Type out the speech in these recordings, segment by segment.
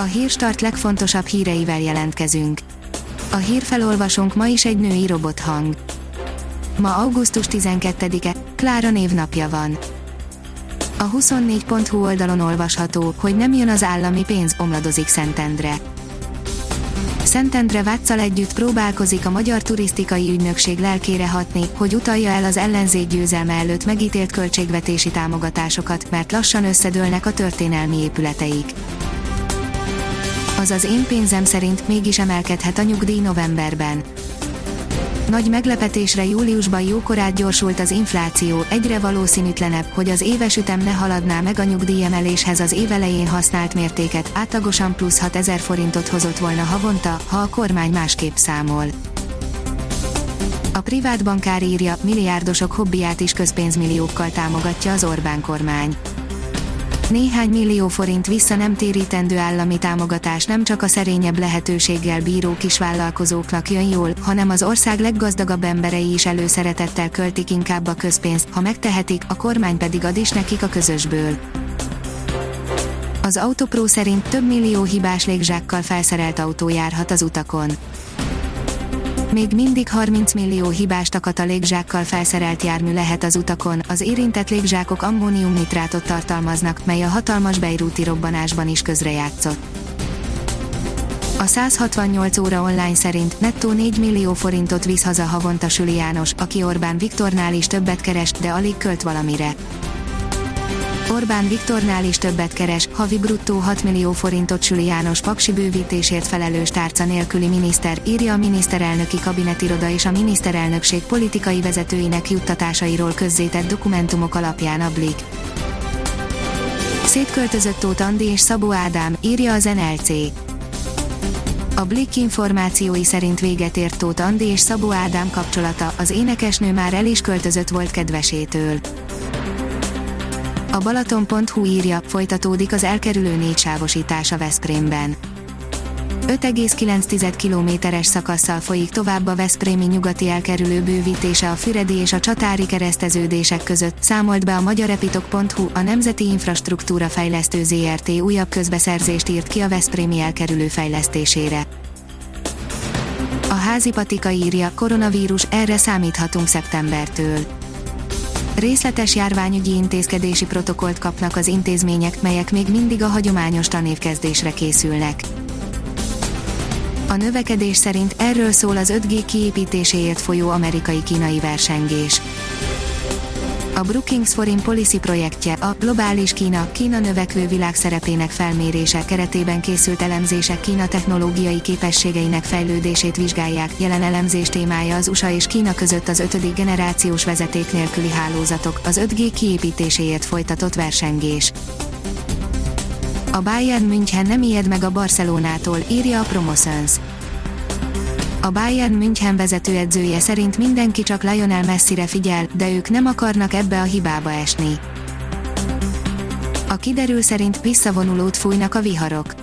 A hírstart legfontosabb híreivel jelentkezünk. A hírfelolvasónk ma is egy női robothang. Ma augusztus 12-e, Klára névnapja van. A 24.hu oldalon olvasható, hogy nem jön az állami pénz, omladozik Szentendre. Szentendre Váccal együtt próbálkozik a Magyar Turisztikai Ügynökség lelkére hatni, hogy utalja el az ellenzék győzelme előtt megítélt költségvetési támogatásokat, mert lassan összedőlnek a történelmi épületeik. Az az én pénzem szerint mégis emelkedhet a nyugdíj novemberben. Nagy meglepetésre júliusban jókorát gyorsult az infláció, egyre valószínűtlenebb, hogy az éves ütem ne haladná meg a nyugdíjemeléshez az évelején használt mértéket, átlagosan plusz 6000 forintot hozott volna havonta, ha a kormány másképp számol. A privát bankár írja, milliárdosok hobbiát is közpénzmilliókkal támogatja az Orbán kormány néhány millió forint vissza nem térítendő állami támogatás nem csak a szerényebb lehetőséggel bíró kisvállalkozóknak jön jól, hanem az ország leggazdagabb emberei is előszeretettel költik inkább a közpénzt, ha megtehetik, a kormány pedig ad is nekik a közösből. Az Autopro szerint több millió hibás légzsákkal felszerelt autó járhat az utakon még mindig 30 millió hibás a légzsákkal felszerelt jármű lehet az utakon, az érintett légzsákok ammóniumnitrátot tartalmaznak, mely a hatalmas bejrúti robbanásban is közrejátszott. A 168 óra online szerint nettó 4 millió forintot visz haza havonta Süli János, aki Orbán Viktornál is többet keres, de alig költ valamire. Orbán Viktornál is többet keres, havi bruttó 6 millió forintot Süli János paksi bővítésért felelős tárca nélküli miniszter, írja a miniszterelnöki kabinetiroda és a miniszterelnökség politikai vezetőinek juttatásairól közzétett dokumentumok alapján a Blik. Szétköltözött Tóth Andi és Szabó Ádám, írja az NLC. A Blick információi szerint véget ért Tóth Andi és Szabó Ádám kapcsolata, az énekesnő már el is költözött volt kedvesétől. A Balaton.hu írja, folytatódik az elkerülő négysávosítás a Veszprémben. 5,9 kilométeres szakasszal folyik tovább a Veszprémi nyugati elkerülő bővítése a Füredi és a Csatári kereszteződések között, számolt be a magyarepitok.hu, a Nemzeti Infrastruktúra Fejlesztő ZRT újabb közbeszerzést írt ki a Veszprémi elkerülő fejlesztésére. A házi patika írja, koronavírus, erre számíthatunk szeptembertől Részletes járványügyi intézkedési protokollt kapnak az intézmények, melyek még mindig a hagyományos tanévkezdésre készülnek. A növekedés szerint erről szól az 5G kiépítéséért folyó amerikai-kínai versengés. A Brookings Foreign Policy projektje, a Globális Kína, Kína növekvő világszerepének felmérése keretében készült elemzések Kína technológiai képességeinek fejlődését vizsgálják. Jelen elemzés témája az USA és Kína között az ötödik generációs vezeték nélküli hálózatok, az 5G kiépítéséért folytatott versengés. A Bayern München nem ijed meg a Barcelonától, írja a Promotions. A Bayern München vezetőedzője szerint mindenki csak Lionel Messire figyel, de ők nem akarnak ebbe a hibába esni. A kiderül szerint visszavonulót fújnak a viharok.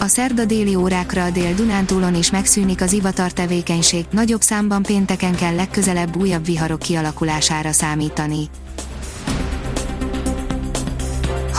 A szerda déli órákra a dél Dunántúlon is megszűnik az ivatar tevékenység, nagyobb számban pénteken kell legközelebb újabb viharok kialakulására számítani.